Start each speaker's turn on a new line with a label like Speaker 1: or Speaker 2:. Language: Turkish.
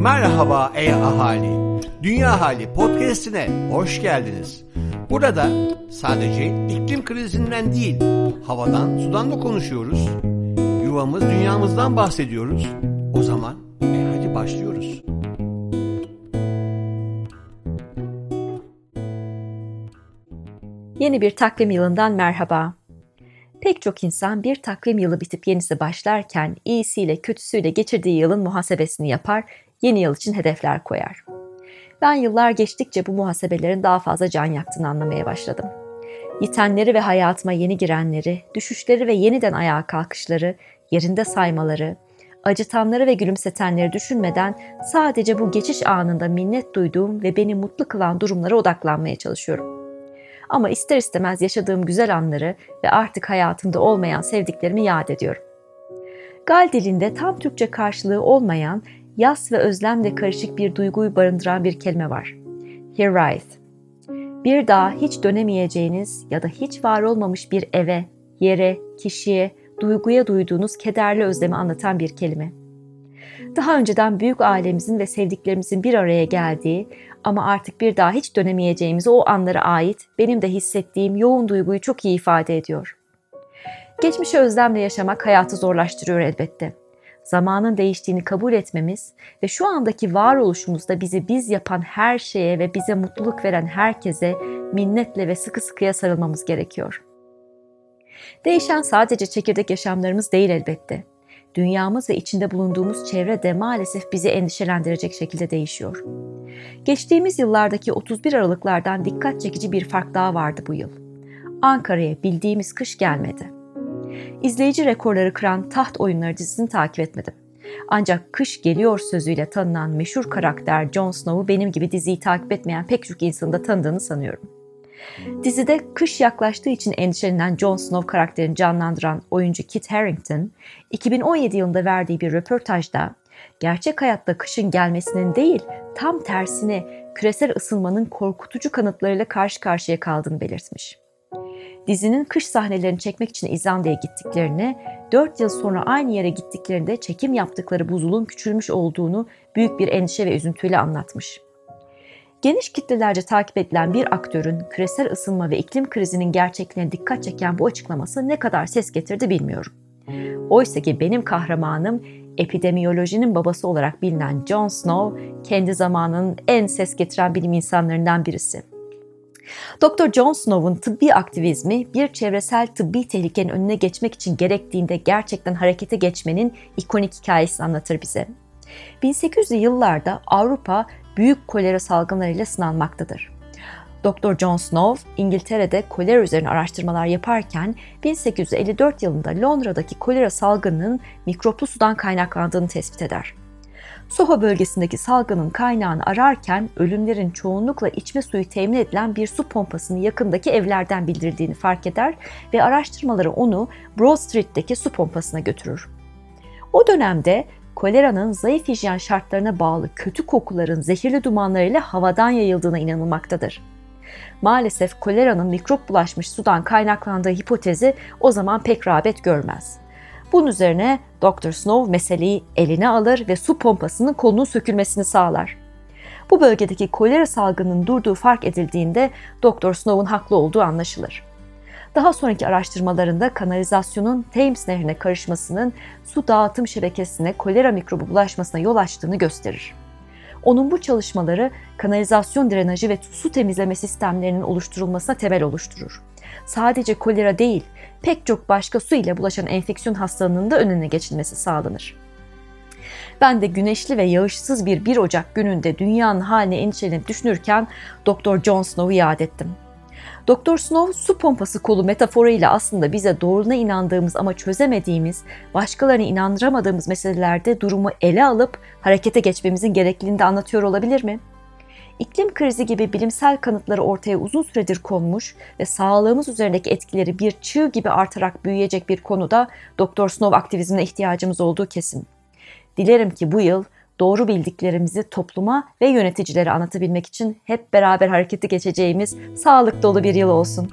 Speaker 1: Merhaba ey ahali. Dünya Hali podcast'ine hoş geldiniz. Burada sadece iklim krizinden değil, havadan, sudan da konuşuyoruz. Yuvamız, dünyamızdan bahsediyoruz. O zaman e hadi başlıyoruz.
Speaker 2: Yeni bir takvim yılından merhaba. Pek çok insan bir takvim yılı bitip yenisi başlarken iyisiyle kötüsüyle geçirdiği yılın muhasebesini yapar, yeni yıl için hedefler koyar. Ben yıllar geçtikçe bu muhasebelerin daha fazla can yaktığını anlamaya başladım. Yitenleri ve hayatıma yeni girenleri, düşüşleri ve yeniden ayağa kalkışları, yerinde saymaları, acıtanları ve gülümsetenleri düşünmeden sadece bu geçiş anında minnet duyduğum ve beni mutlu kılan durumlara odaklanmaya çalışıyorum. Ama ister istemez yaşadığım güzel anları ve artık hayatımda olmayan sevdiklerimi yad ediyorum. Gal dilinde tam Türkçe karşılığı olmayan, yas ve özlemle karışık bir duyguyu barındıran bir kelime var. Here Bir daha hiç dönemeyeceğiniz ya da hiç var olmamış bir eve, yere, kişiye, duyguya duyduğunuz kederli özlemi anlatan bir kelime. Daha önceden büyük ailemizin ve sevdiklerimizin bir araya geldiği ama artık bir daha hiç dönemeyeceğimiz o anlara ait benim de hissettiğim yoğun duyguyu çok iyi ifade ediyor. Geçmişe özlemle yaşamak hayatı zorlaştırıyor elbette. Zamanın değiştiğini kabul etmemiz ve şu andaki varoluşumuzda bizi biz yapan her şeye ve bize mutluluk veren herkese minnetle ve sıkı sıkıya sarılmamız gerekiyor. Değişen sadece çekirdek yaşamlarımız değil elbette. Dünyamız ve içinde bulunduğumuz çevre de maalesef bizi endişelendirecek şekilde değişiyor. Geçtiğimiz yıllardaki 31 Aralıklardan dikkat çekici bir fark daha vardı bu yıl. Ankara'ya bildiğimiz kış gelmedi. İzleyici rekorları kıran Taht Oyunları dizisini takip etmedim. Ancak kış geliyor sözüyle tanınan meşhur karakter Jon Snow'u benim gibi diziyi takip etmeyen pek çok insanın da tanıdığını sanıyorum. Dizide kış yaklaştığı için endişelenen Jon Snow karakterini canlandıran oyuncu Kit Harington, 2017 yılında verdiği bir röportajda gerçek hayatta kışın gelmesinin değil, tam tersine küresel ısınmanın korkutucu kanıtlarıyla karşı karşıya kaldığını belirtmiş. Dizinin kış sahnelerini çekmek için İzlanda'ya gittiklerini, 4 yıl sonra aynı yere gittiklerinde çekim yaptıkları buzulun küçülmüş olduğunu büyük bir endişe ve üzüntüyle anlatmış. Geniş kitlelerce takip edilen bir aktörün küresel ısınma ve iklim krizinin gerçekliğine dikkat çeken bu açıklaması ne kadar ses getirdi bilmiyorum. Oysa ki benim kahramanım epidemiyolojinin babası olarak bilinen Jon Snow kendi zamanının en ses getiren bilim insanlarından birisi. Dr. Jon Snow'un tıbbi aktivizmi bir çevresel tıbbi tehlikenin önüne geçmek için gerektiğinde gerçekten harekete geçmenin ikonik hikayesini anlatır bize. 1800'lü yıllarda Avrupa büyük kolera salgınlarıyla sınanmaktadır. Dr. John Snow, İngiltere'de kolera üzerine araştırmalar yaparken 1854 yılında Londra'daki kolera salgınının mikroplu sudan kaynaklandığını tespit eder. Soho bölgesindeki salgının kaynağını ararken ölümlerin çoğunlukla içme suyu temin edilen bir su pompasının yakındaki evlerden bildirildiğini fark eder ve araştırmaları onu Broad Street'teki su pompasına götürür. O dönemde koleranın zayıf hijyen şartlarına bağlı kötü kokuların zehirli dumanlarıyla havadan yayıldığına inanılmaktadır. Maalesef koleranın mikrop bulaşmış sudan kaynaklandığı hipotezi o zaman pek rağbet görmez. Bunun üzerine Dr. Snow meseleyi eline alır ve su pompasının kolunun sökülmesini sağlar. Bu bölgedeki kolera salgının durduğu fark edildiğinde Dr. Snow'un haklı olduğu anlaşılır. Daha sonraki araştırmalarında kanalizasyonun Thames Nehri'ne karışmasının su dağıtım şebekesine kolera mikrobu bulaşmasına yol açtığını gösterir. Onun bu çalışmaları kanalizasyon drenajı ve su temizleme sistemlerinin oluşturulmasına temel oluşturur. Sadece kolera değil, pek çok başka su ile bulaşan enfeksiyon hastalığının da önüne geçilmesi sağlanır. Ben de güneşli ve yağışsız bir 1 Ocak gününde dünyanın haline endişelenip düşünürken Dr. John Snow'u yad ettim. Doktor Snow su pompası kolu metaforuyla aslında bize doğruna inandığımız ama çözemediğimiz, başkalarını inandıramadığımız meselelerde durumu ele alıp harekete geçmemizin gerekliliğini de anlatıyor olabilir mi? İklim krizi gibi bilimsel kanıtları ortaya uzun süredir konmuş ve sağlığımız üzerindeki etkileri bir çığ gibi artarak büyüyecek bir konuda Doktor Snow aktivizmine ihtiyacımız olduğu kesin. Dilerim ki bu yıl doğru bildiklerimizi topluma ve yöneticilere anlatabilmek için hep beraber harekete geçeceğimiz sağlık dolu bir yıl olsun.